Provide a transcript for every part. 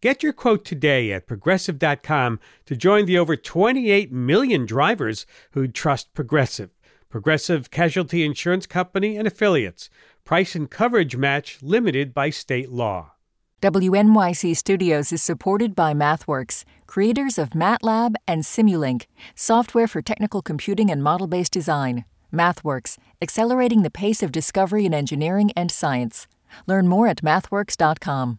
Get your quote today at progressive.com to join the over 28 million drivers who trust Progressive. Progressive Casualty Insurance Company and affiliates. Price and coverage match limited by state law. WNYC Studios is supported by MathWorks, creators of MATLAB and Simulink, software for technical computing and model based design. MathWorks, accelerating the pace of discovery in engineering and science. Learn more at mathworks.com.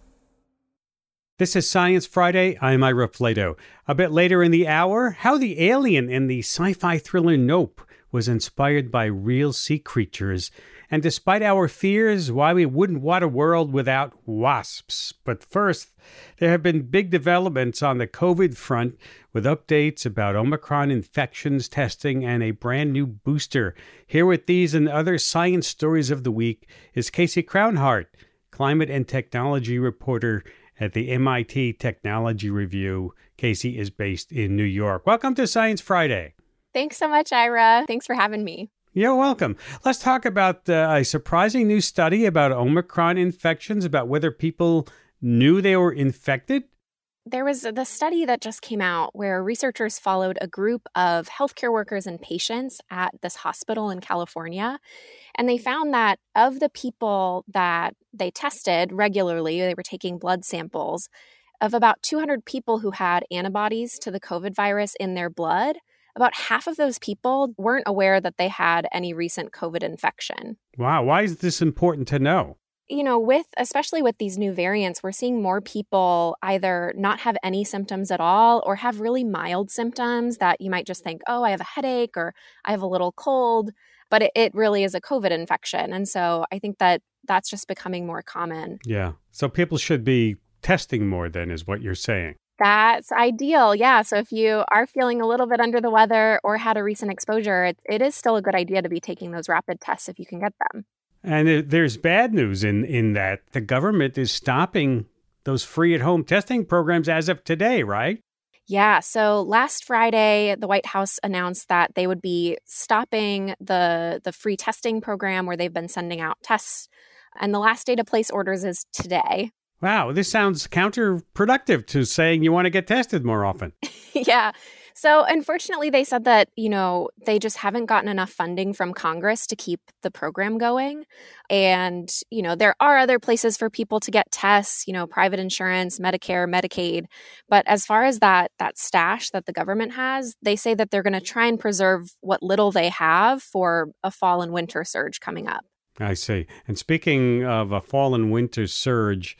This is Science Friday. I'm Ira Flatow. A bit later in the hour, how the alien in the sci fi thriller Nope was inspired by real sea creatures, and despite our fears, why we wouldn't want a world without wasps. But first, there have been big developments on the COVID front with updates about Omicron infections testing and a brand new booster. Here with these and other science stories of the week is Casey Crownhart, climate and technology reporter at the MIT Technology Review. Casey is based in New York. Welcome to Science Friday. Thanks so much, Ira. Thanks for having me. You're welcome. Let's talk about uh, a surprising new study about Omicron infections, about whether people knew they were infected. There was the study that just came out where researchers followed a group of healthcare workers and patients at this hospital in California. And they found that of the people that they tested regularly, they were taking blood samples of about 200 people who had antibodies to the COVID virus in their blood. About half of those people weren't aware that they had any recent COVID infection. Wow. Why is this important to know? You know, with especially with these new variants, we're seeing more people either not have any symptoms at all or have really mild symptoms that you might just think, oh, I have a headache or I have a little cold, but it, it really is a COVID infection. And so I think that that's just becoming more common. Yeah. So people should be testing more, then, is what you're saying. That's ideal. Yeah. So if you are feeling a little bit under the weather or had a recent exposure, it, it is still a good idea to be taking those rapid tests if you can get them. And there's bad news in, in that the government is stopping those free at home testing programs as of today, right? Yeah. So last Friday, the White House announced that they would be stopping the the free testing program where they've been sending out tests. And the last day to place orders is today. Wow, this sounds counterproductive to saying you want to get tested more often. yeah. So, unfortunately, they said that, you know, they just haven't gotten enough funding from Congress to keep the program going. And, you know, there are other places for people to get tests, you know, private insurance, Medicare, Medicaid. But as far as that that stash that the government has, they say that they're going to try and preserve what little they have for a fall and winter surge coming up. I see. And speaking of a fall and winter surge,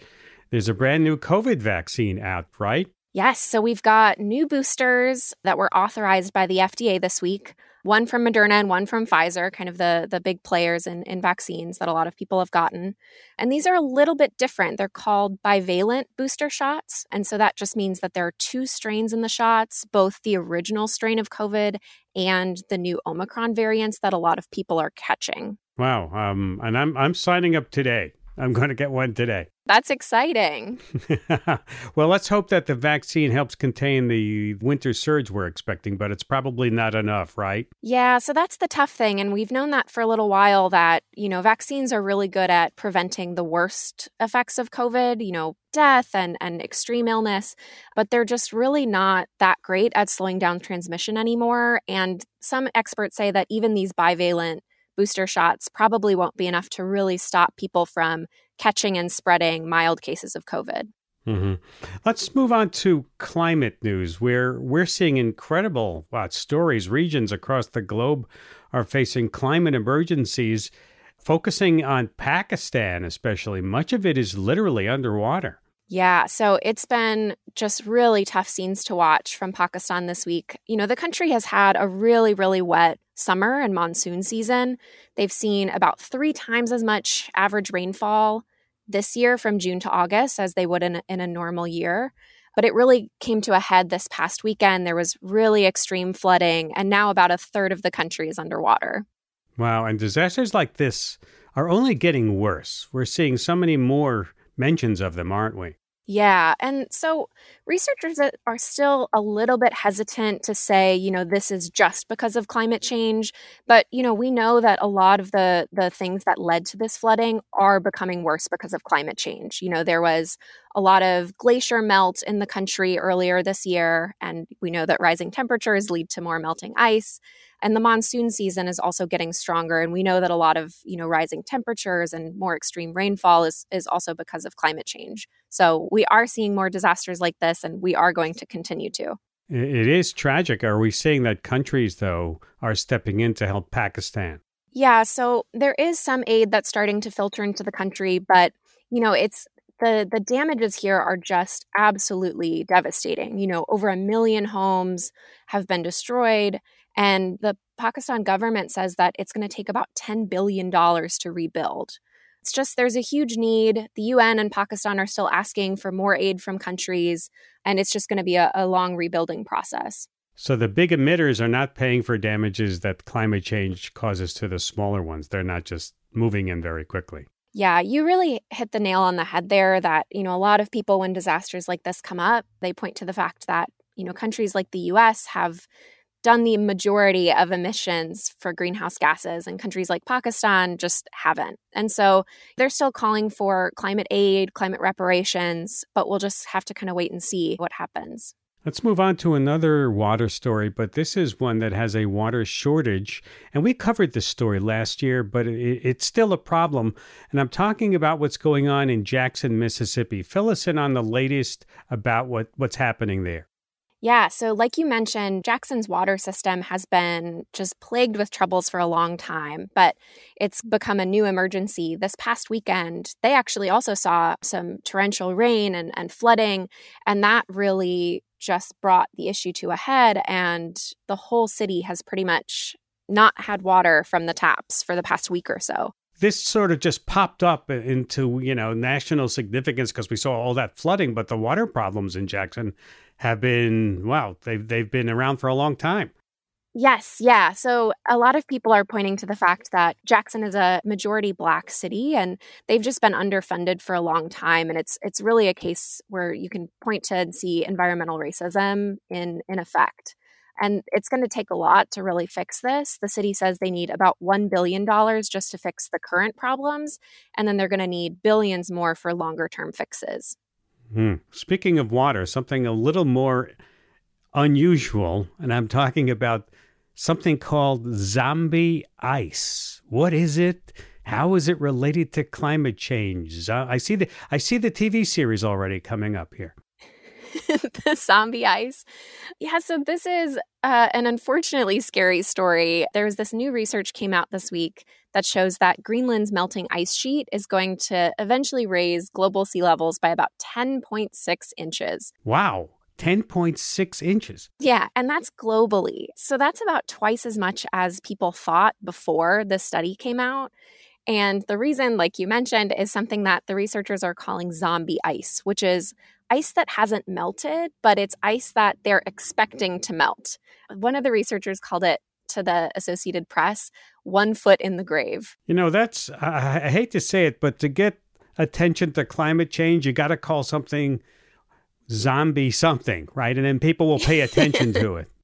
there's a brand new COVID vaccine out, right? Yes. So we've got new boosters that were authorized by the FDA this week. One from Moderna and one from Pfizer, kind of the, the big players in, in vaccines that a lot of people have gotten. And these are a little bit different. They're called bivalent booster shots. And so that just means that there are two strains in the shots, both the original strain of COVID and the new Omicron variants that a lot of people are catching. Wow. Um, and I'm, I'm signing up today. I'm going to get one today. That's exciting. well, let's hope that the vaccine helps contain the winter surge we're expecting, but it's probably not enough, right? Yeah, so that's the tough thing. And we've known that for a little while that, you know, vaccines are really good at preventing the worst effects of COVID, you know, death and, and extreme illness, but they're just really not that great at slowing down transmission anymore. And some experts say that even these bivalent booster shots probably won't be enough to really stop people from catching and spreading mild cases of COVID. Mm-hmm. Let's move on to climate news, where we're seeing incredible wow, stories. Regions across the globe are facing climate emergencies, focusing on Pakistan, especially. Much of it is literally underwater. Yeah, so it's been just really tough scenes to watch from Pakistan this week. You know, the country has had a really, really wet summer and monsoon season. They've seen about three times as much average rainfall this year from June to August as they would in a, in a normal year. But it really came to a head this past weekend. There was really extreme flooding, and now about a third of the country is underwater. Wow. And disasters like this are only getting worse. We're seeing so many more mentions of them, aren't we? Yeah. And so researchers are still a little bit hesitant to say, you know, this is just because of climate change. But, you know, we know that a lot of the, the things that led to this flooding are becoming worse because of climate change. You know, there was a lot of glacier melt in the country earlier this year, and we know that rising temperatures lead to more melting ice and the monsoon season is also getting stronger and we know that a lot of you know rising temperatures and more extreme rainfall is is also because of climate change. So we are seeing more disasters like this and we are going to continue to. It is tragic. Are we seeing that countries though are stepping in to help pakistan? Yeah so there is some aid that's starting to filter into the country but you know it's the the damages here are just absolutely devastating you know over a million homes have been destroyed and the Pakistan government says that it's going to take about $10 billion to rebuild. It's just there's a huge need. The UN and Pakistan are still asking for more aid from countries, and it's just going to be a, a long rebuilding process. So the big emitters are not paying for damages that climate change causes to the smaller ones. They're not just moving in very quickly. Yeah, you really hit the nail on the head there that, you know, a lot of people when disasters like this come up, they point to the fact that, you know, countries like the US have done the majority of emissions for greenhouse gases, and countries like Pakistan just haven't. And so they're still calling for climate aid, climate reparations, but we'll just have to kind of wait and see what happens. Let's move on to another water story, but this is one that has a water shortage. And we covered this story last year, but it, it's still a problem. And I'm talking about what's going on in Jackson, Mississippi. Fill us in on the latest about what, what's happening there. Yeah, so like you mentioned, Jackson's water system has been just plagued with troubles for a long time, but it's become a new emergency. This past weekend, they actually also saw some torrential rain and, and flooding, and that really just brought the issue to a head. And the whole city has pretty much not had water from the taps for the past week or so this sort of just popped up into you know national significance because we saw all that flooding but the water problems in jackson have been wow they've, they've been around for a long time yes yeah so a lot of people are pointing to the fact that jackson is a majority black city and they've just been underfunded for a long time and it's it's really a case where you can point to and see environmental racism in in effect and it's going to take a lot to really fix this. The city says they need about $1 billion just to fix the current problems. And then they're going to need billions more for longer term fixes. Hmm. Speaking of water, something a little more unusual, and I'm talking about something called zombie ice. What is it? How is it related to climate change? I see the I see the TV series already coming up here. the zombie ice. Yeah, so this is uh, an unfortunately scary story. There's this new research came out this week that shows that Greenland's melting ice sheet is going to eventually raise global sea levels by about 10.6 inches. Wow. 10.6 inches. Yeah, and that's globally. So that's about twice as much as people thought before the study came out. And the reason, like you mentioned, is something that the researchers are calling zombie ice, which is ice that hasn't melted, but it's ice that they're expecting to melt. One of the researchers called it to the Associated Press, one foot in the grave. You know, that's, I, I hate to say it, but to get attention to climate change, you got to call something zombie something, right? And then people will pay attention to it.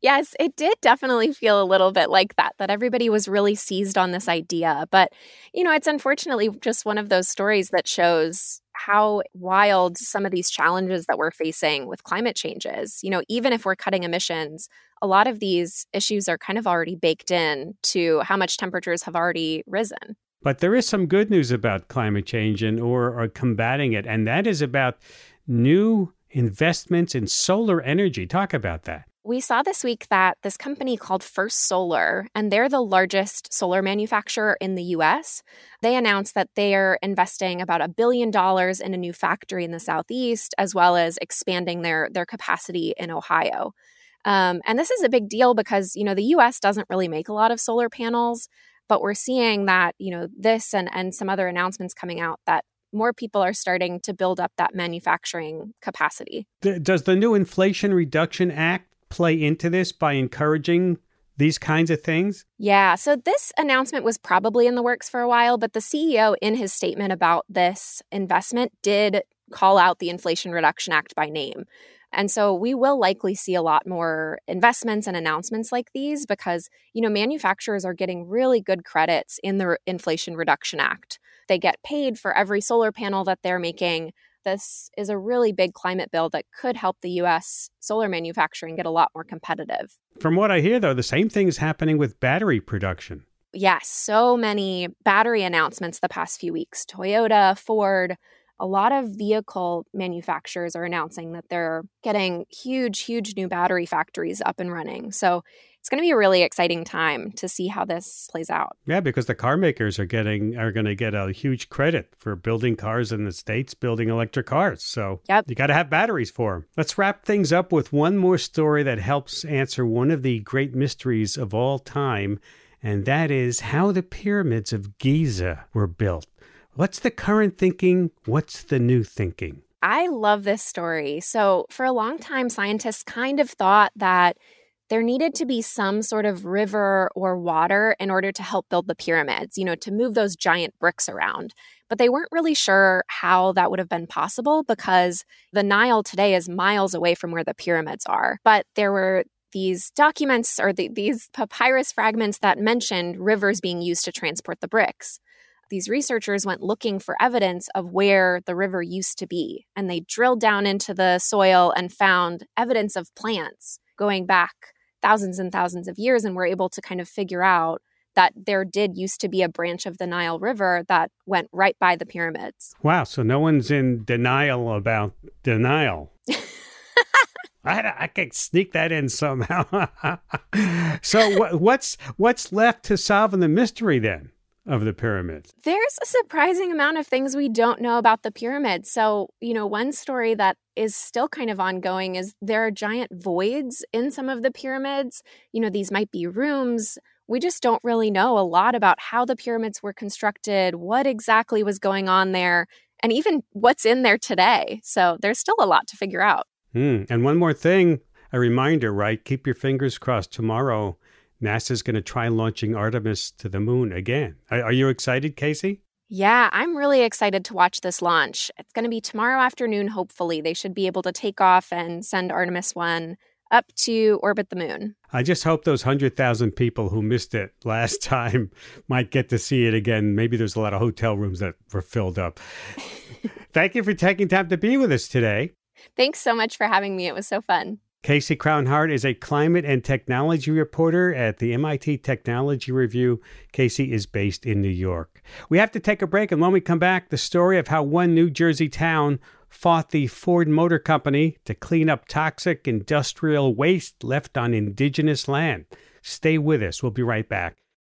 Yes, it did definitely feel a little bit like that, that everybody was really seized on this idea. But, you know, it's unfortunately just one of those stories that shows how wild some of these challenges that we're facing with climate changes. You know, even if we're cutting emissions, a lot of these issues are kind of already baked in to how much temperatures have already risen. But there is some good news about climate change and or, or combating it, and that is about new investments in solar energy. Talk about that. We saw this week that this company called First Solar, and they're the largest solar manufacturer in the US, they announced that they're investing about a billion dollars in a new factory in the Southeast, as well as expanding their, their capacity in Ohio. Um, and this is a big deal because, you know, the US doesn't really make a lot of solar panels, but we're seeing that, you know, this and, and some other announcements coming out that more people are starting to build up that manufacturing capacity. Does the new Inflation Reduction Act play into this by encouraging these kinds of things? Yeah. So this announcement was probably in the works for a while, but the CEO, in his statement about this investment, did call out the Inflation Reduction Act by name. And so we will likely see a lot more investments and announcements like these because, you know, manufacturers are getting really good credits in the Inflation Reduction Act. They get paid for every solar panel that they're making this is a really big climate bill that could help the US solar manufacturing get a lot more competitive. From what I hear, though, the same thing is happening with battery production. Yes, so many battery announcements the past few weeks. Toyota, Ford, a lot of vehicle manufacturers are announcing that they're getting huge, huge new battery factories up and running. So it's going to be a really exciting time to see how this plays out. Yeah, because the car makers are getting are going to get a huge credit for building cars in the states, building electric cars. So yep. you got to have batteries for them. Let's wrap things up with one more story that helps answer one of the great mysteries of all time, and that is how the pyramids of Giza were built. What's the current thinking? What's the new thinking? I love this story. So, for a long time, scientists kind of thought that there needed to be some sort of river or water in order to help build the pyramids, you know, to move those giant bricks around. But they weren't really sure how that would have been possible because the Nile today is miles away from where the pyramids are. But there were these documents or the, these papyrus fragments that mentioned rivers being used to transport the bricks. These researchers went looking for evidence of where the river used to be, and they drilled down into the soil and found evidence of plants going back thousands and thousands of years and we're able to kind of figure out that there did used to be a branch of the Nile River that went right by the pyramids. Wow, so no one's in denial about denial. I, I could sneak that in somehow. so what, what's what's left to solve in the mystery then? Of the pyramids? There's a surprising amount of things we don't know about the pyramids. So, you know, one story that is still kind of ongoing is there are giant voids in some of the pyramids. You know, these might be rooms. We just don't really know a lot about how the pyramids were constructed, what exactly was going on there, and even what's in there today. So, there's still a lot to figure out. Mm. And one more thing a reminder, right? Keep your fingers crossed tomorrow NASA's going to try launching Artemis to the moon again. Are, are, you excited, Casey? Yeah, I'm really excited to watch this launch. It's going to be tomorrow afternoon, hopefully. They should be able to take off and send Artemis 1 up to orbit the moon. I just hope those 100,000 people who missed it last time might get to see it again. Maybe there's a lot of hotel rooms that were filled up. Thank you for taking time to be with us today. Thanks so much for having me. It was so fun. Casey Crownhart is a climate and technology reporter at the MIT Technology Review. Casey is based in New York. We have to take a break, and when we come back, the story of how one New Jersey town fought the Ford Motor Company to clean up toxic industrial waste left on indigenous land. Stay with us. We'll be right back.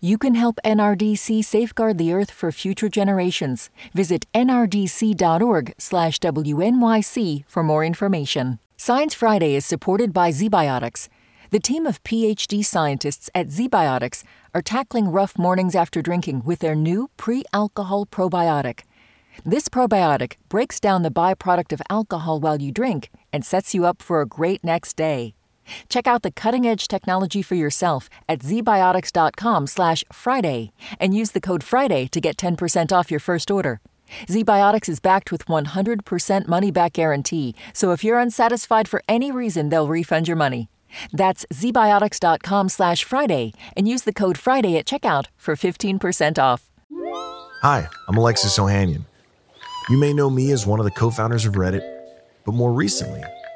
You can help NRDC safeguard the earth for future generations. Visit nrdc.org/wnyc for more information. Science Friday is supported by ZBiotics. The team of PhD scientists at ZBiotics are tackling rough mornings after drinking with their new pre-alcohol probiotic. This probiotic breaks down the byproduct of alcohol while you drink and sets you up for a great next day. Check out the cutting-edge technology for yourself at zbiotics.com slash Friday and use the code Friday to get 10% off your first order. ZBiotics is backed with 100% money-back guarantee, so if you're unsatisfied for any reason, they'll refund your money. That's zbiotics.com slash Friday and use the code Friday at checkout for 15% off. Hi, I'm Alexis Ohanian. You may know me as one of the co-founders of Reddit, but more recently,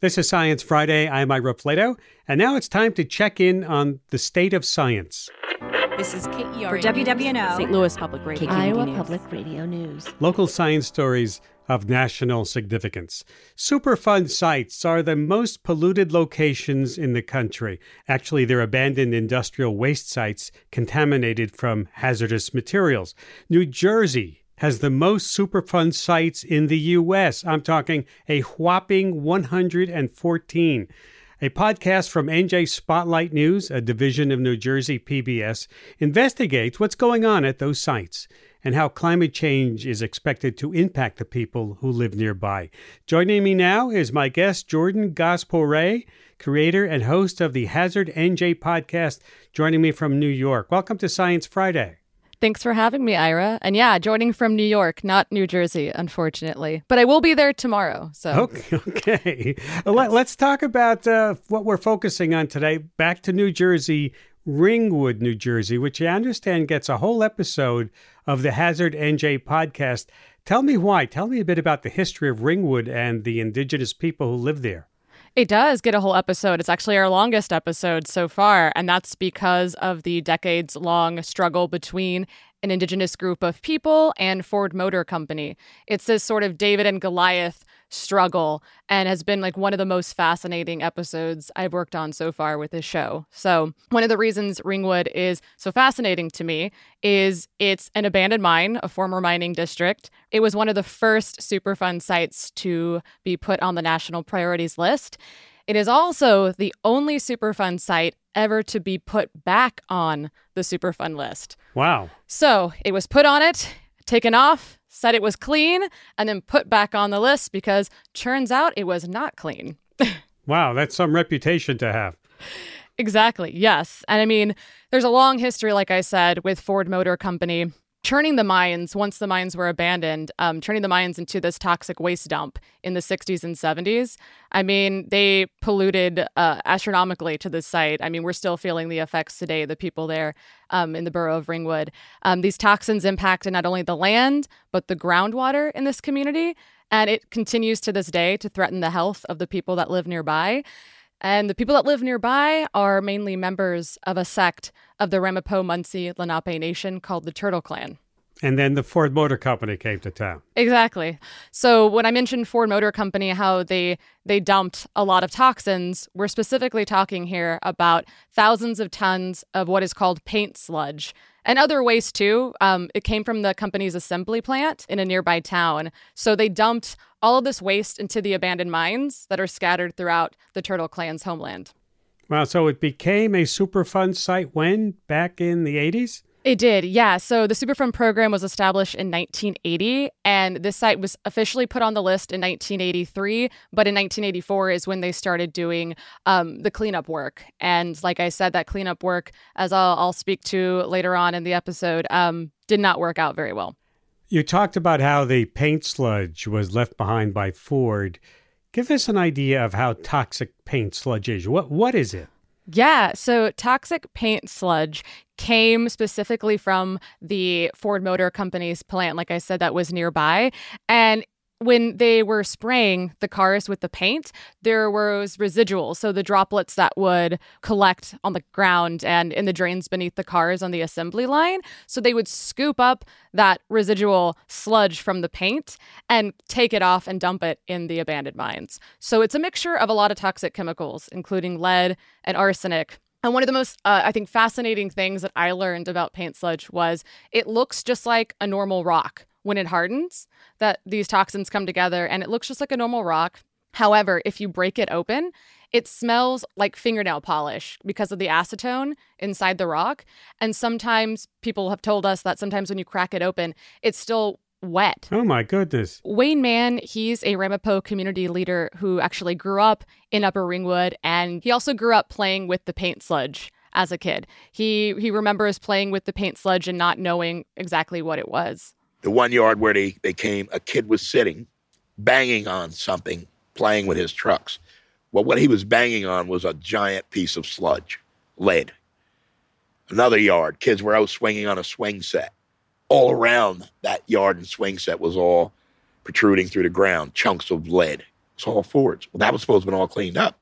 This is Science Friday. I'm Ira Flatow, and now it's time to check in on the state of science. This is KERA For WWNO. St. Louis Public Radio. Iowa News. Public Radio News. Local science stories of national significance. Superfund sites are the most polluted locations in the country. Actually, they're abandoned industrial waste sites contaminated from hazardous materials. New Jersey has the most Superfund sites in the U.S. I'm talking a whopping 114. A podcast from NJ Spotlight News, a division of New Jersey PBS, investigates what's going on at those sites and how climate change is expected to impact the people who live nearby. Joining me now is my guest, Jordan Gass-Poore, creator and host of the Hazard NJ podcast, joining me from New York. Welcome to Science Friday. Thanks for having me, Ira. And yeah, joining from New York, not New Jersey, unfortunately. But I will be there tomorrow. So Okay. okay. Let, us talk about uh, what we're focusing on today. Back to New Jersey, Ringwood, New Jersey, which I understand gets a whole episode of the Hazard NJ podcast. Tell me why. Tell me a bit about the history of Ringwood and the indigenous people who live there. It does get a whole episode. It's actually our longest episode so far, and that's because of the decades long struggle between an indigenous group of people and Ford Motor Company. It's this sort of David and Goliath struggle and has been like one of the most fascinating episodes I've worked on so far with this show. So, one of the reasons Ringwood is so fascinating to me is it's an abandoned mine, a former mining district. It was one of the first Superfund sites to be put on the national priorities list. It is also the only Superfund site ever to be put back on the Superfund list. Wow. So, it was put on it, taken off, said it was clean, and then put back on the list because turns out it was not clean. wow, that's some reputation to have. Exactly, yes. And I mean, there's a long history, like I said, with Ford Motor Company turning the mines, once the mines were abandoned, um, turning the mines into this toxic waste dump in the 60s and 70s. I mean, they polluted uh, astronomically to the site. I mean, we're still feeling the effects today, the people there um, in the borough of Ringwood. Um, these toxins impacted not only the land, but the groundwater in this community. And it continues to this day to threaten the health of the people that live nearby. And the people that live nearby are mainly members of a sect of the Ramapough Munsee Lenape Nation called the Turtle Clan. And then the Ford Motor Company came to town. Exactly. So when I mentioned Ford Motor Company, how they they dumped a lot of toxins, we're specifically talking here about thousands of tons of what is called paint sludge and other waste too. Um, it came from the company's assembly plant in a nearby town. So they dumped all of this waste into the abandoned mines that are scattered throughout the Turtle Clan's homeland. Wow. So it became a Superfund site when? Back in the 80s? It did, yeah. So the Superfund program was established in 1980, and this site was officially put on the list in 1983. But in 1984 is when they started doing um, the cleanup work. And like I said, that cleanup work, as I'll, I'll speak to later on in the episode, um, did not work out very well. You talked about how the paint sludge was left behind by Ford. Give us an idea of how toxic paint sludge is. What what is it? Yeah, so toxic paint sludge came specifically from the Ford Motor Company's plant, like I said, that was nearby. And when they were spraying the cars with the paint, there was residuals. So the droplets that would collect on the ground and in the drains beneath the cars on the assembly line. So they would scoop up that residual sludge from the paint and take it off and dump it in the abandoned mines. So it's a mixture of a lot of toxic chemicals, including lead and arsenic. And one of the most, uh, I think, fascinating things that I learned about paint sludge was it looks just like a normal rock when it hardens, that these toxins come together and it looks just like a normal rock. However, if you break it open, it smells like fingernail polish because of the acetone inside the rock. And sometimes people have told us that sometimes when you crack it open, it's still wet. Oh my goodness. Wayne Mann, he's a Ramapough community leader who actually grew up in Upper Ringwood and he also grew up playing with the paint sludge as a kid. He he remembers playing with the paint sludge and not knowing exactly what it was the one yard where they, they came, a kid was sitting, banging on something, playing with his trucks. Well, what he was banging on was a giant piece of sludge, lead. Another yard, kids were out swinging on a swing set. All around that yard and swing set was all protruding through the ground, chunks of lead. It's all Fords. Well, that was supposed to be all cleaned up.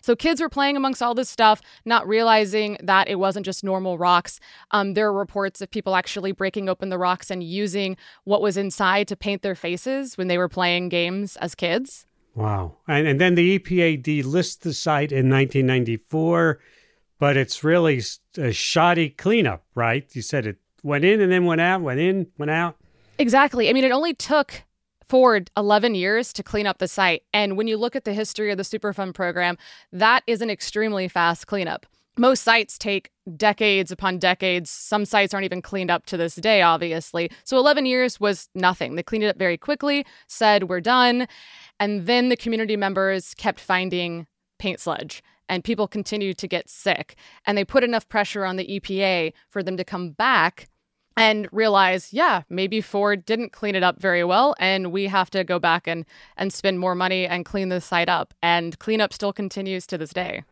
So kids were playing amongst all this stuff, not realizing that it wasn't just normal rocks. Um, there are reports of people actually breaking open the rocks and using what was inside to paint their faces when they were playing games as kids. Wow. And, and then the EPA delists the site in 1994, but it's really a shoddy cleanup, right? You said it went in and then went out, went in, went out. Exactly. I mean, it only took Ford 11 years to clean up the site. And when you look at the history of the Superfund program, that is an extremely fast cleanup. Most sites take decades upon decades. Some sites aren't even cleaned up to this day, obviously. So 11 years was nothing. They cleaned it up very quickly, said, we're done. And then the community members kept finding paint sludge and people continued to get sick. And they put enough pressure on the EPA for them to come back and realize, yeah, maybe Ford didn't clean it up very well, and we have to go back and and spend more money and clean the site up. And cleanup still continues to this day.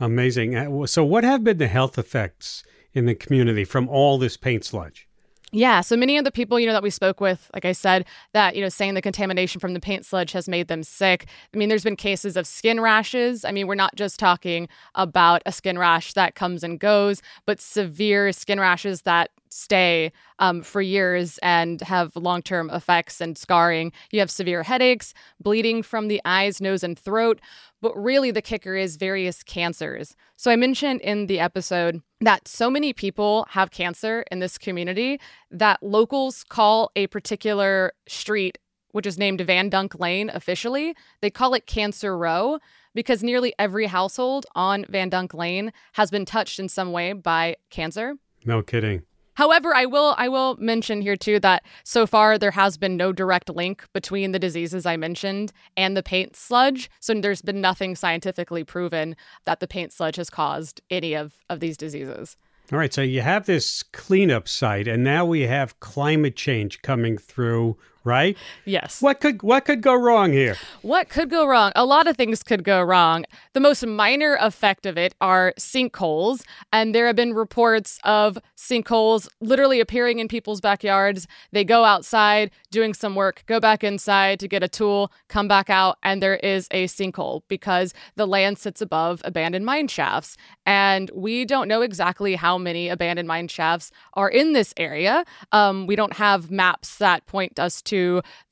Amazing. Uh, so, what have been the health effects in the community from all this paint sludge? Yeah, so many of the people, you know, that we spoke with, like I said, that, you know, saying the contamination from the paint sludge has made them sick. I mean, there's been cases of skin rashes. I mean, we're not just talking about a skin rash that comes and goes, but severe skin rashes that stay um, for years and have long term effects and scarring. You have severe headaches, bleeding from the eyes, nose, and throat. But really, the kicker is various cancers. So, I mentioned in the episode that so many people have cancer in this community that locals call a particular street, which is named Van Dunk Lane officially, they call it Cancer Row because nearly every household on Van Dunk Lane has been touched in some way by cancer. No kidding. However, I will I will mention here too that so far there has been no direct link between the diseases I mentioned and the paint sludge. So there's been nothing scientifically proven that the paint sludge has caused any of, of these diseases. All right, so you have this cleanup site, and now we have climate change coming through right? Yes. What could what could go wrong here? What could go wrong? A lot of things could go wrong. The most minor effect of it are sinkholes, and there have been reports of sinkholes literally appearing in people's backyards. They go outside doing some work, go back inside to get a tool, come back out, and there is a sinkhole because the land sits above abandoned mine shafts. And we don't know exactly how many abandoned mine shafts are in this area. Um, we don't have maps that point us to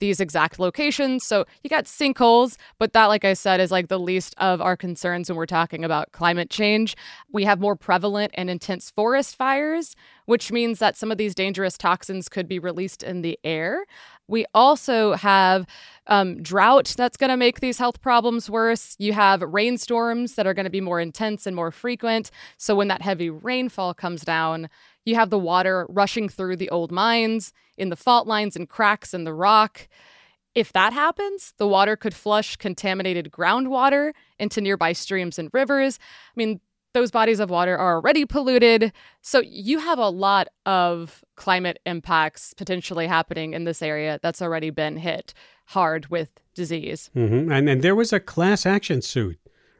these exact locations. So you got sinkholes, but that, like I said, is like the least of our concerns when we're talking about climate change. We have more prevalent and intense forest fires, which means that some of these dangerous toxins could be released in the air. We also have um, drought that's going to make these health problems worse. You have rainstorms that are going to be more intense and more frequent. So when that heavy rainfall comes down, you have the water rushing through the old mines, in the fault lines and cracks in the rock. If that happens, the water could flush contaminated groundwater into nearby streams and rivers. I mean, those bodies of water are already polluted. So you have a lot of climate impacts potentially happening in this area that's already been hit hard with disease. Mm-hmm. And, and there was a class action suit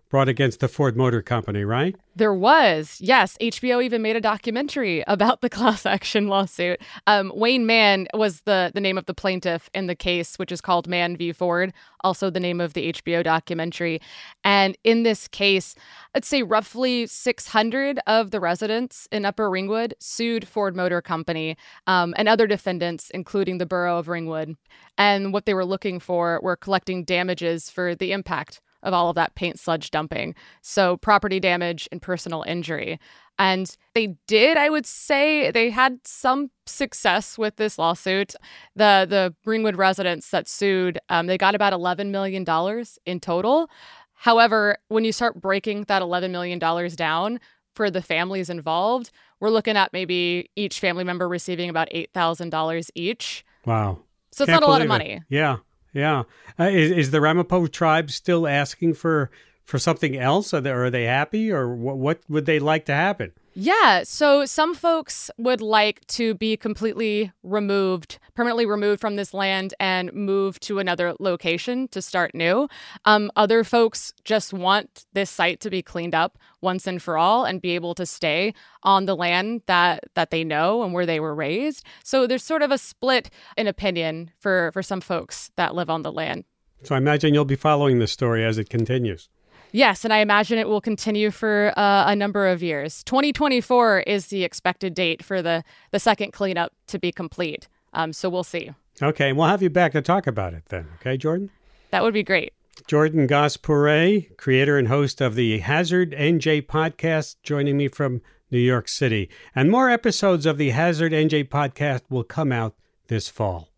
brought against the Ford Motor Company, right? There was, yes. HBO even made a documentary about the class action lawsuit. Um, Wayne Mann was the the name of the plaintiff in the case, which is called Mann v. Ford, also the name of the HBO documentary. And in this case, I'd say roughly 600 of the residents in Upper Ringwood sued Ford Motor Company um, and other defendants, including the borough of Ringwood. And what they were looking for were collecting damages for the impact of all of that paint sludge dumping. So, property damage and personal injury. And they did, I would say, they had some success with this lawsuit. The the Ringwood residents that sued, um, they got about eleven million dollars in total. However, when you start breaking that eleven million dollars down for the families involved, we're looking at maybe each family member receiving about eight thousand dollars each. Wow! So it's Can't not a lot of money. It. Yeah, yeah. Uh, is, is the Ramapough tribe still asking for for something else? Are they, are they happy, or what, what would they like to happen? Yeah. So some folks would like to be completely removed, permanently removed from this land and move to another location to start new. Um, other folks just want this site to be cleaned up once and for all and be able to stay on the land that that they know and where they were raised. So there's sort of a split in opinion for for some folks that live on the land. So I imagine you'll be following this story as it continues. Yes, and I imagine it will continue for uh, a number of years. 2024 is the expected date for the, the second cleanup to be complete. Um, so we'll see. Okay, and we'll have you back to talk about it then. Okay, Jordan? That would be great. Jordan Gass-Poore, creator and host of the Hazard NJ podcast, joining me from New York City. And more episodes of the Hazard NJ podcast will come out this fall.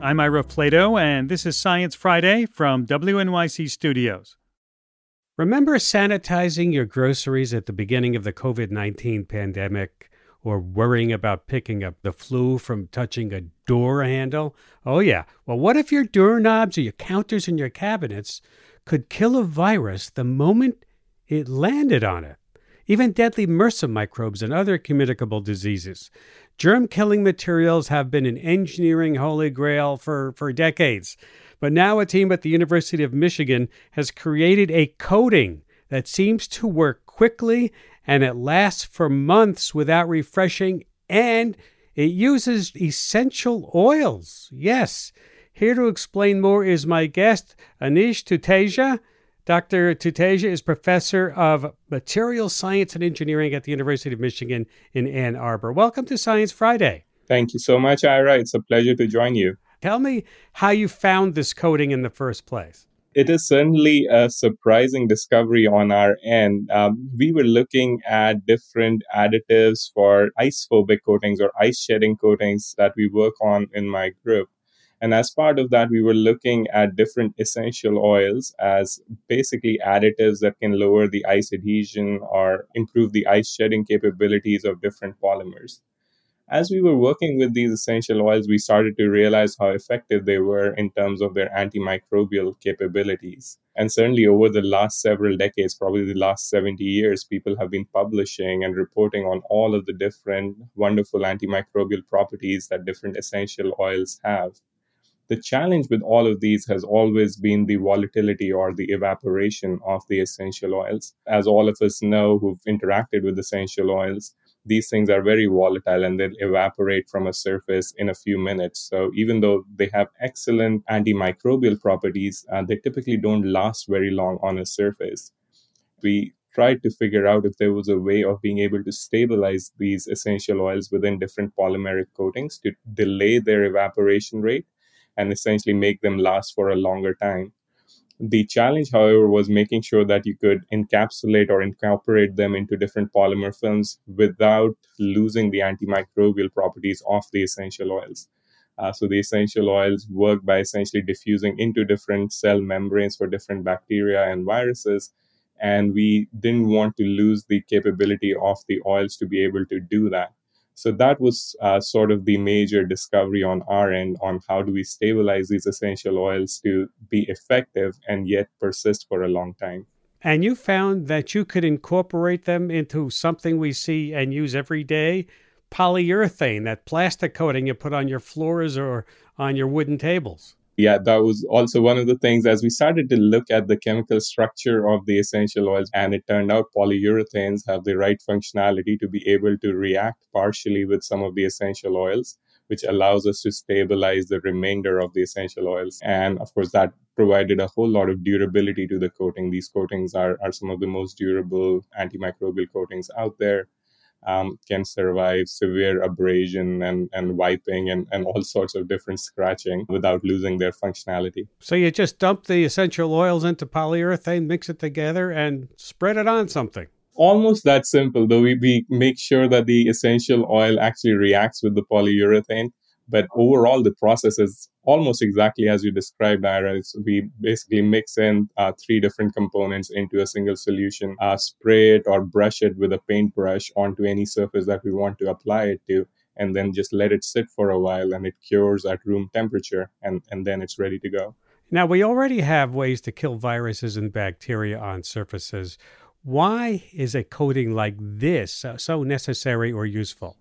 I'm Ira Flatow, and this is Science Friday from WNYC Studios. Remember sanitizing your groceries at the beginning of the COVID 19 pandemic or worrying about picking up the flu from touching a door handle? Oh, yeah. Well, what if your doorknobs or your counters in your cabinets could kill a virus the moment it landed on it? Even deadly MRSA microbes and other communicable diseases. Germ killing materials have been an engineering holy grail for, for decades. But now a team at the University of Michigan has created a coating that seems to work quickly and it lasts for months without refreshing and it uses essential oils. Yes. Here to explain more is my guest, Anish Tuteja. Dr. Tuteja is professor of material science and engineering at the University of Michigan in Ann Arbor. Welcome to Science Friday. Thank you so much, Ira. It's a pleasure to join you. Tell me how you found this coating in the first place. It is certainly a surprising discovery on our end. Um, we were looking at different additives for ice phobic coatings or ice shedding coatings that we work on in my group. And as part of that, we were looking at different essential oils as basically additives that can lower the ice adhesion or improve the ice shedding capabilities of different polymers. As we were working with these essential oils, we started to realize how effective they were in terms of their antimicrobial capabilities. And certainly over the last several decades, probably the last 70 years, people have been publishing and reporting on all of the different wonderful antimicrobial properties that different essential oils have. The challenge with all of these has always been the volatility or the evaporation of the essential oils. As all of us know who've interacted with essential oils, these things are very volatile and they'll evaporate from a surface in a few minutes. So even though they have excellent antimicrobial properties, uh, they typically don't last very long on a surface. We tried to figure out if there was a way of being able to stabilize these essential oils within different polymeric coatings to delay their evaporation rate and essentially make them last for a longer time. The challenge, however, was making sure that you could encapsulate or incorporate them into different polymer films without losing the antimicrobial properties of the essential oils. Uh, so the essential oils work by essentially diffusing into different cell membranes for different bacteria and viruses. And we didn't want to lose the capability of the oils to be able to do that. So that was uh, sort of the major discovery on our end on how do we stabilize these essential oils to be effective and yet persist for a long time. And you found that you could incorporate them into something we see and use every day polyurethane, that plastic coating you put on your floors or on your wooden tables. Yeah, that was also one of the things as we started to look at the chemical structure of the essential oils, and it turned out polyurethanes have the right functionality to be able to react partially with some of the essential oils, which allows us to stabilize the remainder of the essential oils. And of course, that provided a whole lot of durability to the coating. These coatings are, are some of the most durable antimicrobial coatings out there um, can survive severe abrasion and, and wiping and, and all sorts of different scratching without losing their functionality. So you just dump the essential oils into polyurethane, mix it together, and spread it on something. Almost that simple, though we, we make sure that the essential oil actually reacts with the polyurethane but overall, the process is almost exactly as you described, Ira. It's, we basically mix in uh, three different components into a single solution, uh, spray it or brush it with a paintbrush onto any surface that we want to apply it to, and then just let it sit for a while and it cures at room temperature, and, and then it's ready to go. Now, we already have ways to kill viruses and bacteria on surfaces. Why is a coating like this so necessary or useful?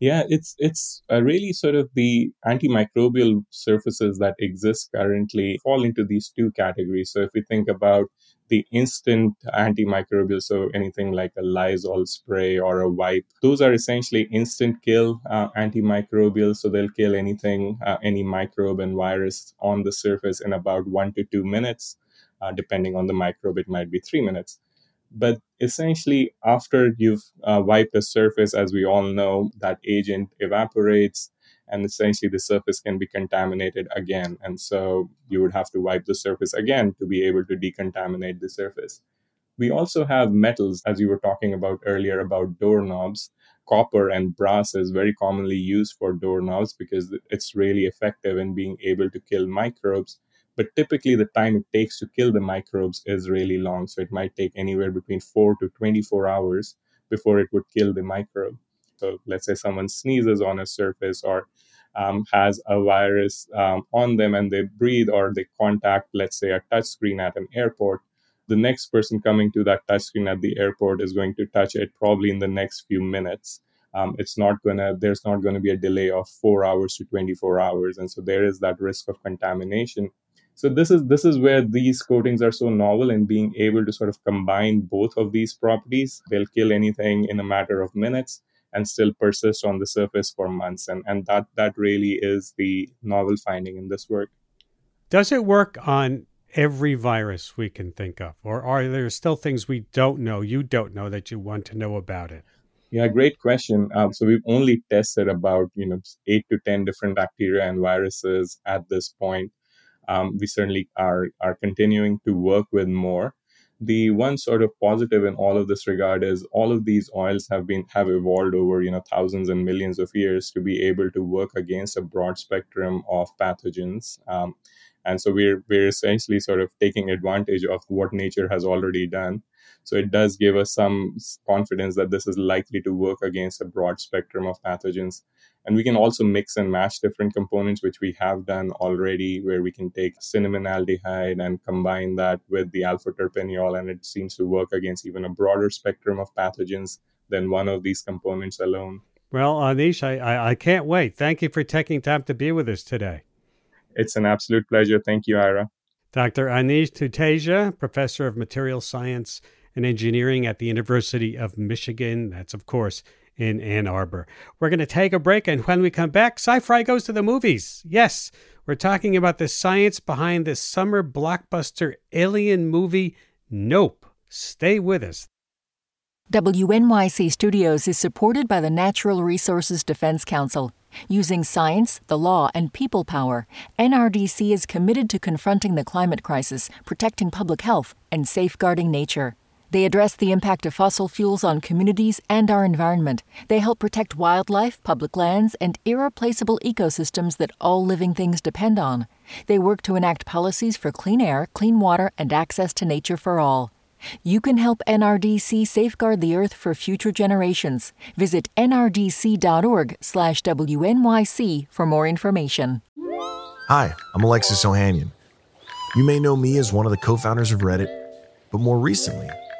Yeah, it's it's uh, really sort of the antimicrobial surfaces that exist currently fall into these two categories. So if we think about the instant antimicrobial, so anything like a Lysol spray or a wipe, those are essentially instant kill uh. So they'll kill anything, uh, any microbe and virus on the surface in about one to two minutes. Uh, depending on the microbe, it might be three minutes. But essentially, after you've uh, wiped the surface, as we all know, that agent evaporates and essentially the surface can be contaminated again. And so you would have to wipe the surface again to be able to decontaminate the surface. We also have metals, as you were talking about earlier about doorknobs. Copper and brass is very commonly used for doorknobs because it's really effective in being able to kill microbes but typically, the time it takes to kill the microbes is really long. So it might take anywhere between 4 to 24 hours before it would kill the microbe. So let's say someone sneezes on a surface or um, has a virus um, on them and they breathe or they contact, let's say, a touchscreen at an airport. The next person coming to that touchscreen at the airport is going to touch it probably in the next few minutes. Um, it's not gonna there's not going to be a delay of four hours to 24 hours and so there is that risk of contamination so this is this is where these coatings are so novel in being able to sort of combine both of these properties. They'll kill anything in a matter of minutes and still persist on the surface for months. And and that that really is the novel finding in this work. Does it work on every virus we can think of? Or are there still things we don't know, you don't know that you want to know about it? Yeah, great question. Um, so we've only tested about you know eight to ten different bacteria and viruses at this point um, we certainly are are continuing to work with more. The one sort of positive in all of this regard is all of these oils have been have evolved over you know thousands and millions of years to be able to work against a broad spectrum of pathogens. Um, and so we're we're essentially sort of taking advantage of what nature has already done so it does give us some confidence that this is likely to work against a broad spectrum of pathogens. And we can also mix and match different components, which we have done already, where we can take cinnamon aldehyde and combine that with the alpha terpineol, and it seems to work against even a broader spectrum of pathogens than one of these components alone. Well, Anish, I, I, I can't wait. Thank you for taking time to be with us today. It's an absolute pleasure. Thank you, Ira. Dr. Anish Tuteja, professor of material science and engineering at the University of Michigan. That's, of course, in Ann Arbor. We're going to take a break, and when we come back, Sci Fi goes to the movies. Yes, we're talking about the science behind this summer blockbuster alien movie, Nope. Stay with us. WNYC Studios is supported by the Natural Resources Defense Council. Using science, the law, and people power, NRDC is committed to confronting the climate crisis, protecting public health, and safeguarding nature. They address the impact of fossil fuels on communities and our environment. They help protect wildlife, public lands, and irreplaceable ecosystems that all living things depend on. They work to enact policies for clean air, clean water, and access to nature for all. You can help NRDC safeguard the earth for future generations. Visit nrdc.org/wnyc for more information. Hi, I'm Alexis Ohanian. You may know me as one of the co-founders of Reddit, but more recently,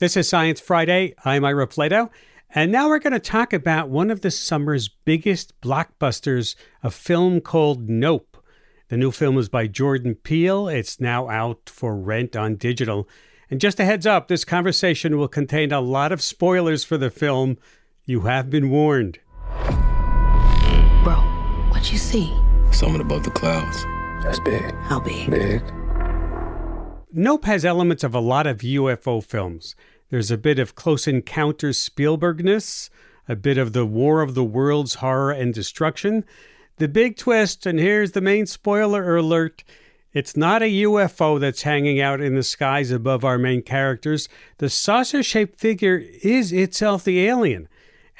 This is Science Friday. I'm Ira Flatow. And now we're going to talk about one of the summer's biggest blockbusters, a film called Nope. The new film is by Jordan Peele. It's now out for rent on digital. And just a heads up, this conversation will contain a lot of spoilers for the film. You have been warned. Bro, what you see? Something above the clouds. That's big. How big? Big. Nope has elements of a lot of UFO films. There's a bit of Close Encounters Spielbergness, a bit of the War of the Worlds horror and destruction. The big twist, and here's the main spoiler alert it's not a UFO that's hanging out in the skies above our main characters. The saucer shaped figure is itself the alien.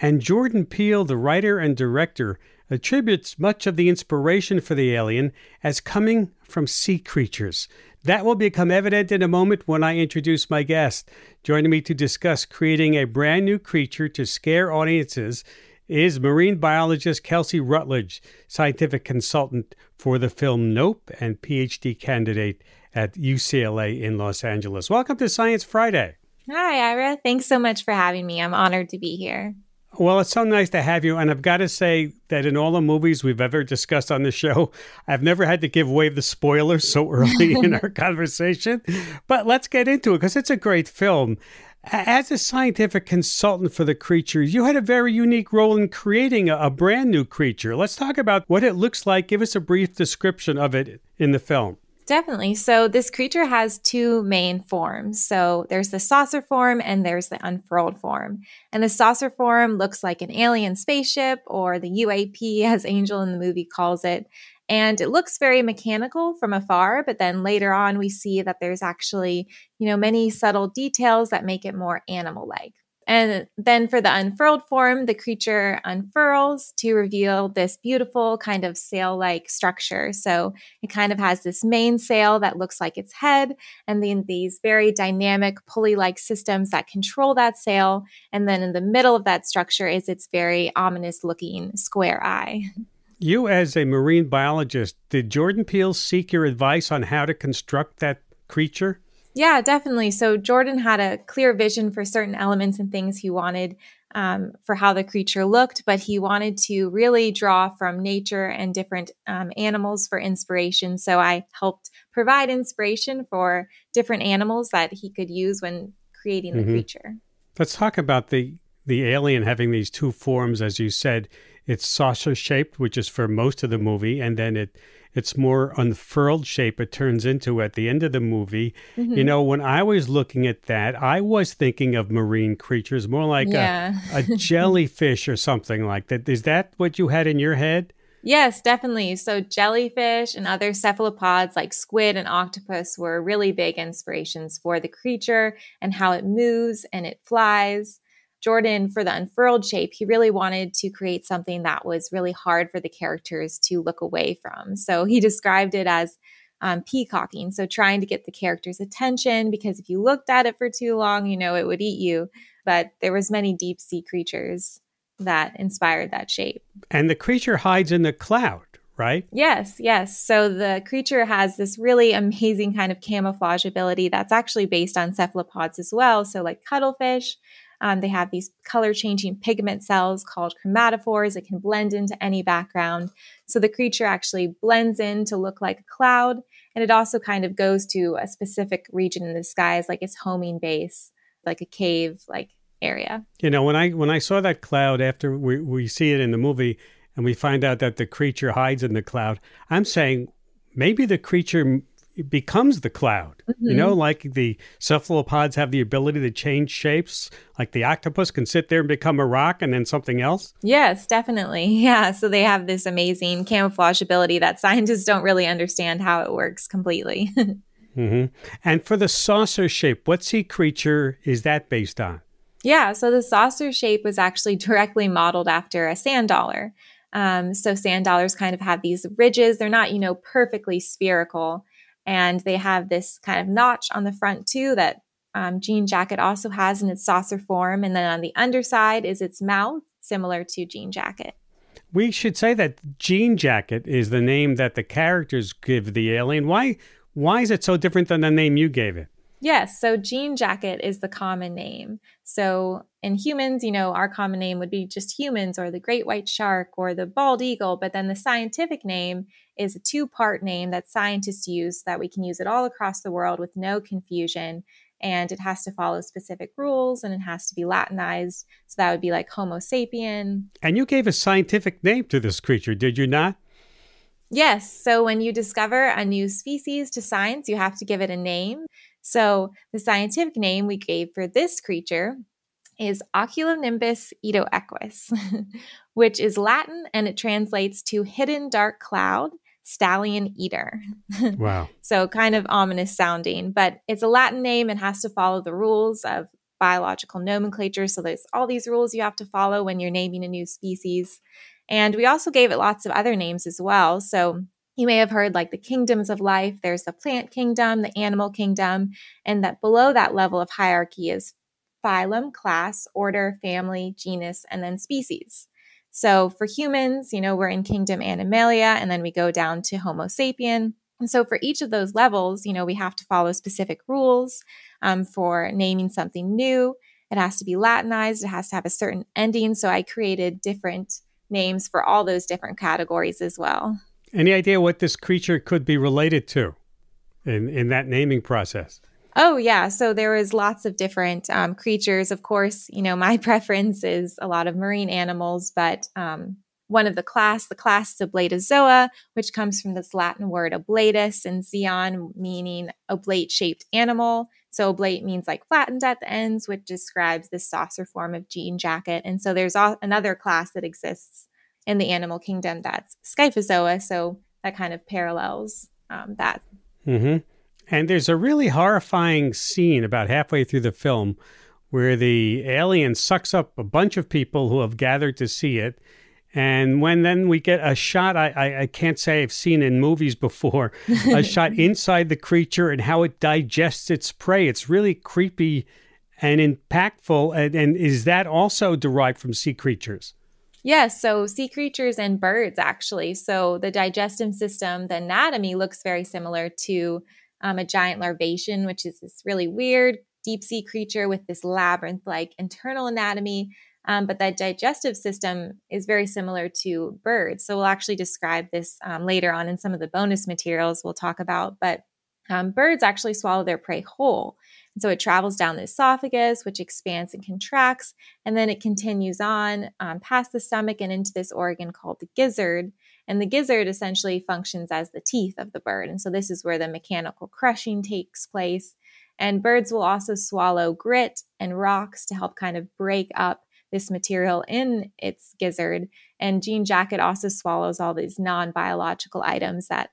And Jordan Peele, the writer and director, attributes much of the inspiration for the alien as coming from sea creatures. That will become evident in a moment when I introduce my guest. Joining me to discuss creating a brand new creature to scare audiences is marine biologist Kelsey Rutledge, scientific consultant for the film Nope and PhD candidate at UCLA in Los Angeles. Welcome to Science Friday. Hi, Ira. Thanks so much for having me. I'm honored to be here. Well, it's so nice to have you. And I've got to say that in all the movies we've ever discussed on the show, I've never had to give away the spoilers so early in our conversation. But let's get into it because it's a great film. As a scientific consultant for the creature, you had a very unique role in creating a, a brand new creature. Let's talk about what it looks like. Give us a brief description of it in the film. Definitely. So this creature has two main forms. So there's the saucer form and there's the unfurled form. And the saucer form looks like an alien spaceship or the UAP, as Angel in the movie calls it. And it looks very mechanical from afar, but then later on we see that there's actually, you know, many subtle details that make it more animal-like. And then for the unfurled form, the creature unfurls to reveal this beautiful kind of sail like structure. So it kind of has this main sail that looks like its head, and then these very dynamic pulley like systems that control that sail. And then in the middle of that structure is its very ominous looking square eye. You, as a marine biologist, did Jordan Peele seek your advice on how to construct that creature? Yeah, definitely. So Jordan had a clear vision for certain elements and things he wanted um, for how the creature looked, but he wanted to really draw from nature and different um, animals for inspiration. So I helped provide inspiration for different animals that he could use when creating the mm-hmm. creature. Let's talk about the the alien having these two forms, as you said. It's saucer shaped, which is for most of the movie, and then it it's more unfurled shape it turns into at the end of the movie. Mm-hmm. You know, when I was looking at that, I was thinking of marine creatures, more like yeah. a, a jellyfish or something like that. Is that what you had in your head? Yes, definitely. So, jellyfish and other cephalopods like squid and octopus were really big inspirations for the creature and how it moves and it flies. Jordan, for the unfurled shape, he really wanted to create something that was really hard for the characters to look away from. So he described it as um, peacocking. So trying to get the character's attention because if you looked at it for too long, you know, it would eat you. But there was many deep sea creatures that inspired that shape. And the creature hides in the cloud, right? Yes, yes. So the creature has this really amazing kind of camouflage ability that's actually based on cephalopods as well. So like cuttlefish, um, they have these color changing pigment cells called chromatophores. It can blend into any background. So the creature actually blends in to look like a cloud. And it also kind of goes to a specific region in the sky as like its homing base, like a cave like area. You know, when I when I saw that cloud after we, we see it in the movie and we find out that the creature hides in the cloud, I'm saying maybe the creature becomes the cloud. Mm-hmm. You know, like the cephalopods have the ability to change shapes, like the octopus can sit there and become a rock and then something else. Yes, definitely. Yeah. So they have this amazing camouflage ability that scientists don't really understand how it works completely. mm-hmm. And for the saucer shape, what sea creature is that based on? Yeah, so the saucer shape was actually directly modeled after a sand dollar. Um, so sand dollars kind of have these ridges. They're not, you know, perfectly spherical. And they have this kind of notch on the front too that um, Jean Jacket also has in its saucer form. And then on the underside is its mouth, similar to Jean Jacket. We should say that Jean Jacket is the name that the characters give the alien. Why? Why is it so different than the name you gave it? Yes, so jean jacket is the common name. So in humans, you know, our common name would be just humans or the great white shark or the bald eagle, but then the scientific name is a two part name that scientists use so that we can use it all across the world with no confusion. And it has to follow specific rules and it has to be Latinized. So that would be like Homo sapien. And you gave a scientific name to this creature, did you not? Yes. So when you discover a new species to science, you have to give it a name. So the scientific name we gave for this creature is Oculonimbus edoequus, which is Latin and it translates to hidden dark cloud, stallion eater. Wow. so kind of ominous sounding, but it's a Latin name and has to follow the rules of biological nomenclature. So there's all these rules you have to follow when you're naming a new species. And we also gave it lots of other names as well. So you may have heard like the kingdoms of life. There's the plant kingdom, the animal kingdom, and that below that level of hierarchy is phylum, class, order, family, genus, and then species. So for humans, you know, we're in kingdom Animalia, and then we go down to Homo sapien. And so for each of those levels, you know, we have to follow specific rules um, for naming something new. It has to be Latinized, it has to have a certain ending. So I created different names for all those different categories as well. Any idea what this creature could be related to in, in that naming process? Oh, yeah. So there is lots of different um, creatures. Of course, you know, my preference is a lot of marine animals, but um, one of the class, the class is Oblatozoa, which comes from this Latin word oblatus and zeon, meaning oblate shaped animal. So oblate means like flattened at the ends, which describes this saucer form of jean jacket. And so there's another class that exists in the animal kingdom that's Scyphozoa. So that kind of parallels um, that. Mm-hmm. And there's a really horrifying scene about halfway through the film where the alien sucks up a bunch of people who have gathered to see it. And when then we get a shot, I, I, I can't say I've seen in movies before, a shot inside the creature and how it digests its prey. It's really creepy and impactful. And, and is that also derived from sea creatures? Yes, so sea creatures and birds actually. So the digestive system, the anatomy looks very similar to um, a giant larvacean, which is this really weird deep sea creature with this labyrinth like internal anatomy. Um, but that digestive system is very similar to birds. So we'll actually describe this um, later on in some of the bonus materials we'll talk about. But um, birds actually swallow their prey whole. And so it travels down the esophagus, which expands and contracts, and then it continues on um, past the stomach and into this organ called the gizzard. And the gizzard essentially functions as the teeth of the bird. And so this is where the mechanical crushing takes place. And birds will also swallow grit and rocks to help kind of break up this material in its gizzard. And Jean Jacket also swallows all these non biological items that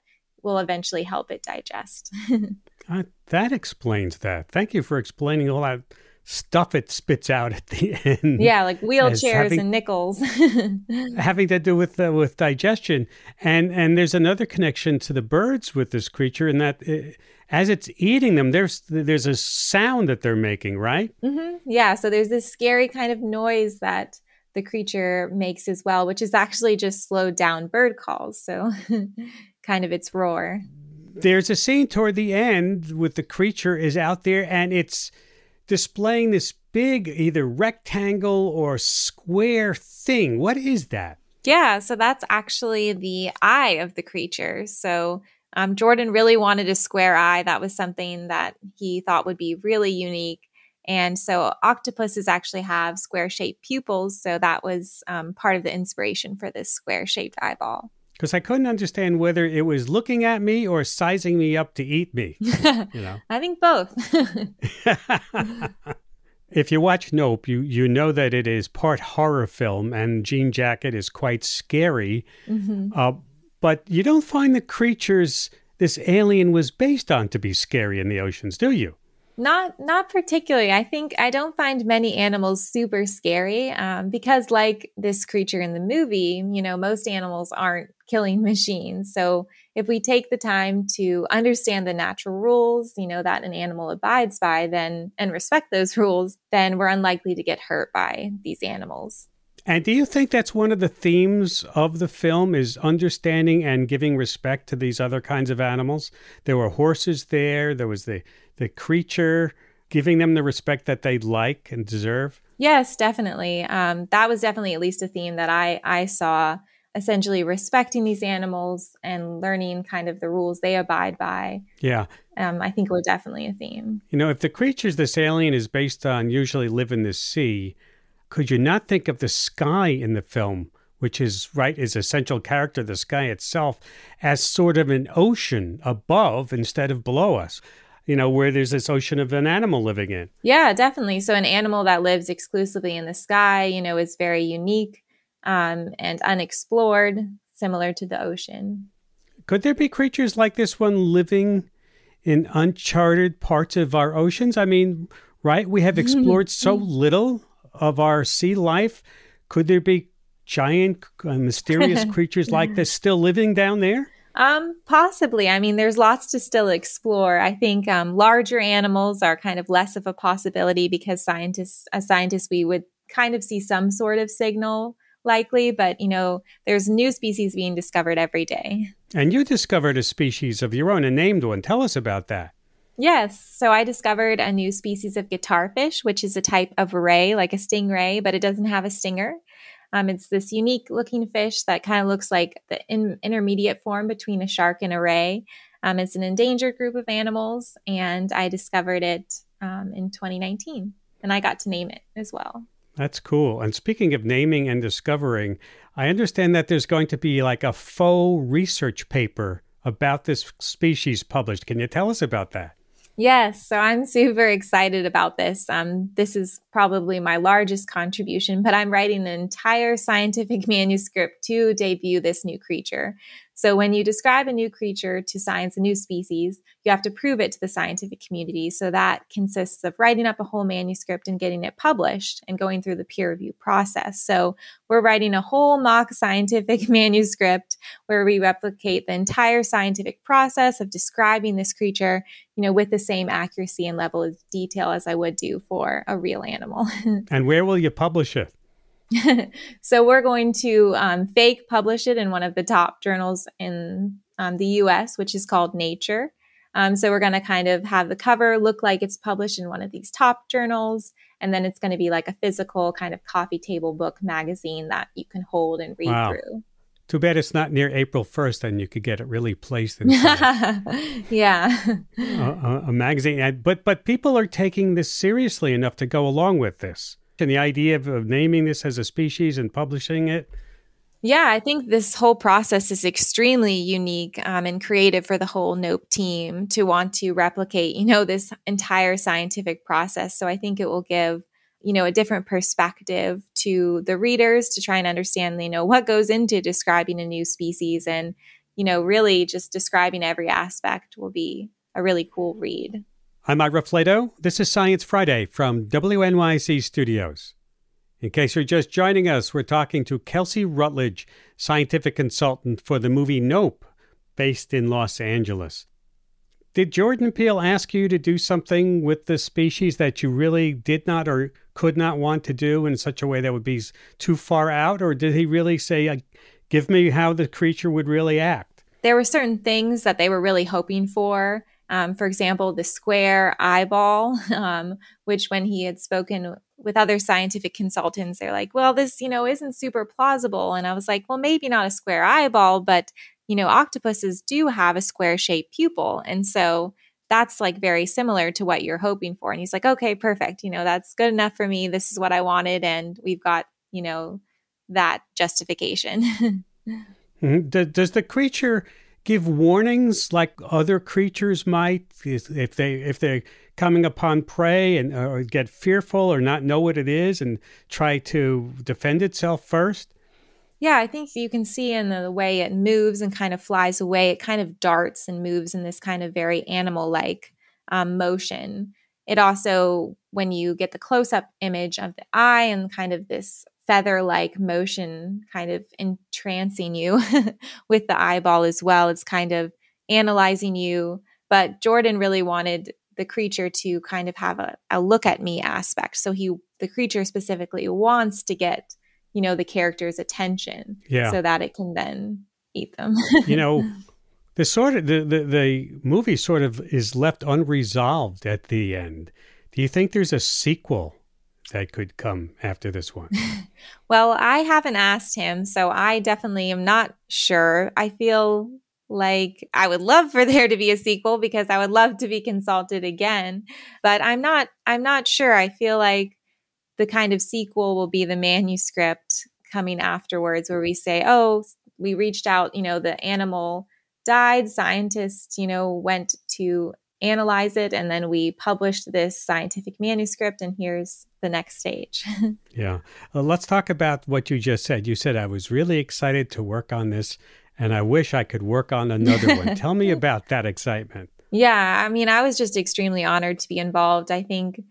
will eventually help it digest. uh, that explains that. Thank you for explaining all that stuff it spits out at the end. Yeah, like wheelchairs having, and nickels. having to do with uh, with digestion, and and there's another connection to the birds with this creature, in that it, uh, as it's eating them, there's there's a sound that they're making, right? Mm-hmm. Yeah, so there's this scary kind of noise that the creature makes as well, which is actually just slowed down bird calls. So kind of its roar. There's a scene toward the end with the creature is out there and it's displaying this big either rectangle or square thing. What is that? Yeah, so that's actually the eye of the creature. So um, Jordan really wanted a square eye. That was something that he thought would be really unique. And so octopuses actually have square shaped pupils. So that was um, part of the inspiration for this square shaped eyeball because I couldn't understand whether it was looking at me or sizing me up to eat me. You know, I think both. if you watch Nope, you you know that it is part horror film, and Jean Jacket is quite scary. Mm-hmm. Uh, but you don't find the creatures this alien was based on to be scary in the oceans, do you? Not not particularly. I think I don't find many animals super scary um, because, like this creature in the movie, you know, most animals aren't killing machines. So if we take the time to understand the natural rules, you know, that an animal abides by, then and respect those rules, then we're unlikely to get hurt by these animals. And do you think that's one of the themes of the film is understanding and giving respect to these other kinds of animals? There were horses there, there was the the creature, giving them the respect that they like and deserve? Yes, definitely. Um, that was definitely at least a theme that I I saw. Essentially, respecting these animals and learning kind of the rules they abide by. Yeah, um, I think were definitely a theme. You know, if the creatures this alien is based on usually live in the sea, could you not think of the sky in the film? which is right is a central character the sky itself as sort of an ocean above instead of below us you know, where there's this ocean of an animal living in. Yeah, definitely. So an animal that lives exclusively in the sky, you know, is very unique um, and unexplored, similar to the ocean. Could there be creatures like this one living in uncharted parts of our oceans? I mean, right? We have explored so little of our sea life. Could there be giant, uh, mysterious creatures like this still living down there? Um, possibly. I mean, there's lots to still explore. I think um, larger animals are kind of less of a possibility because scientists, as scientists, we would kind of see some sort of signal likely, but you know, there's new species being discovered every day. And you discovered a species of your own, a named one. Tell us about that. Yes. So I discovered a new species of guitarfish, which is a type of ray, like a stingray, but it doesn't have a stinger. Um, it's this unique looking fish that kind of looks like the in- intermediate form between a shark and a ray. Um, it's an endangered group of animals, and I discovered it um, in 2019, and I got to name it as well. That's cool. And speaking of naming and discovering, I understand that there's going to be like a faux research paper about this species published. Can you tell us about that? Yes, so I'm super excited about this. Um, this is probably my largest contribution, but I'm writing an entire scientific manuscript to debut this new creature. So when you describe a new creature to science, a new species, you have to prove it to the scientific community. So that consists of writing up a whole manuscript and getting it published and going through the peer review process. So we're writing a whole mock scientific manuscript where we replicate the entire scientific process of describing this creature, you know, with the same accuracy and level of detail as I would do for a real animal. and where will you publish it? so we're going to um, fake publish it in one of the top journals in um, the US, which is called Nature. Um, so we're going to kind of have the cover look like it's published in one of these top journals. And then it's going to be like a physical kind of coffee table book magazine that you can hold and read wow. through. Too bad it's not near April 1st, and you could get it really placed in. yeah. a, a, a magazine. But, but people are taking this seriously enough to go along with this. And the idea of, of naming this as a species and publishing it? Yeah, I think this whole process is extremely unique um, and creative for the whole NOPE team to want to replicate, you know, this entire scientific process. So I think it will give, you know, a different perspective to the readers to try and understand, you know, what goes into describing a new species and, you know, really just describing every aspect will be a really cool read. I'm Ira Flatow. This is Science Friday from WNYC Studios. In case you're just joining us, we're talking to Kelsey Rutledge, scientific consultant for the movie Nope, based in Los Angeles. Did Jordan Peele ask you to do something with the species that you really did not or could not want to do in such a way that would be too far out? Or did he really say, give me how the creature would really act? There were certain things that they were really hoping for um, for example, the square eyeball, um, which when he had spoken with other scientific consultants, they're like, well, this, you know, isn't super plausible. And I was like, well, maybe not a square eyeball, but, you know, octopuses do have a square shaped pupil. And so that's like very similar to what you're hoping for. And he's like, okay, perfect. You know, that's good enough for me. This is what I wanted. And we've got, you know, that justification. mm-hmm. Does the creature give warnings like other creatures might if they if they're coming upon prey and or get fearful or not know what it is and try to defend itself first? Yeah i think you can see in the way it moves and kind of flies away it kind of darts and moves in this kind of very animal like um, motion. It also, when you get the close up image of the eye and kind of this feather like motion kind of entrancing you with the eyeball as well, it's kind of analyzing you. But Jordan really wanted the creature to kind of have a, a look at me aspect. So he, the creature specifically, wants to get, you know, the character's attention yeah. so that it can then eat them. you know, the sort of the, the the movie sort of is left unresolved at the end. Do you think there's a sequel that could come after this one? well, I haven't asked him, so I definitely am not sure. I feel like I would love for there to be a sequel because I would love to be consulted again, but I'm not I'm not sure. I feel like the kind of sequel will be the manuscript coming afterwards where we say, "Oh, we reached out, you know, the animal died. Scientists, you know, went to analyze it and then we published this scientific manuscript and here's the next stage. yeah. Uh, let's talk about what you just said. You said I was really excited to work on this and I wish I could work on another one. Tell me about that excitement. Yeah, I mean, I was just extremely honored to be involved. I think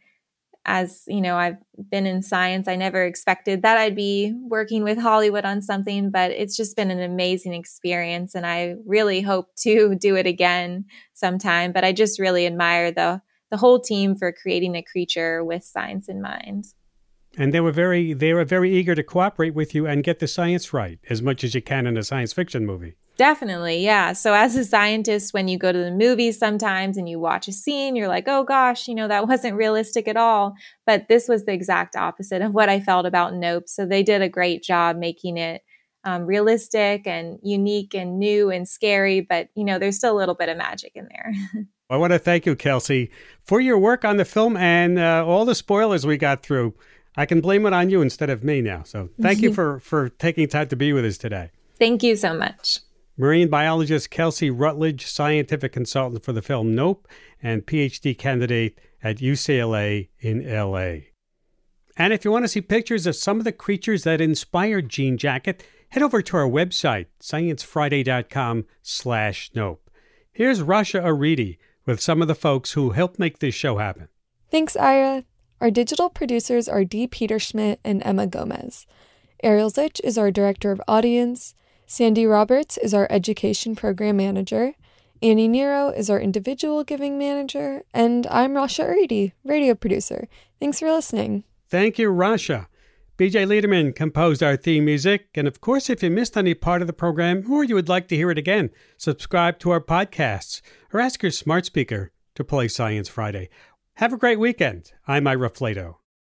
as you know i've been in science i never expected that i'd be working with hollywood on something but it's just been an amazing experience and i really hope to do it again sometime but i just really admire the the whole team for creating a creature with science in mind and they were very they were very eager to cooperate with you and get the science right as much as you can in a science fiction movie Definitely, yeah. So, as a scientist, when you go to the movies sometimes and you watch a scene, you're like, oh gosh, you know, that wasn't realistic at all. But this was the exact opposite of what I felt about Nope. So, they did a great job making it um, realistic and unique and new and scary. But, you know, there's still a little bit of magic in there. I want to thank you, Kelsey, for your work on the film and uh, all the spoilers we got through. I can blame it on you instead of me now. So, thank you for, for taking time to be with us today. Thank you so much. Marine biologist Kelsey Rutledge, scientific consultant for the film Nope, and PhD candidate at UCLA in LA. And if you want to see pictures of some of the creatures that inspired Jean Jacket, head over to our website, sciencefriday.com slash nope. Here's Rasha Aridi with some of the folks who helped make this show happen. Thanks, Ira. Our digital producers are Dee Peterschmidt and Emma Gometz. Ariel Zych is our director of audience. Sandy Roberts is our education program manager. Annie Nero is our individual giving manager. And I'm Rasha Aridi, radio producer. Thanks for listening. Thank you, Rasha. BJ Leiderman composed our theme music. And of course, if you missed any part of the program or you would like to hear it again, subscribe to our podcasts or ask your smart speaker to play Science Friday. Have a great weekend. I'm Ira Flatow.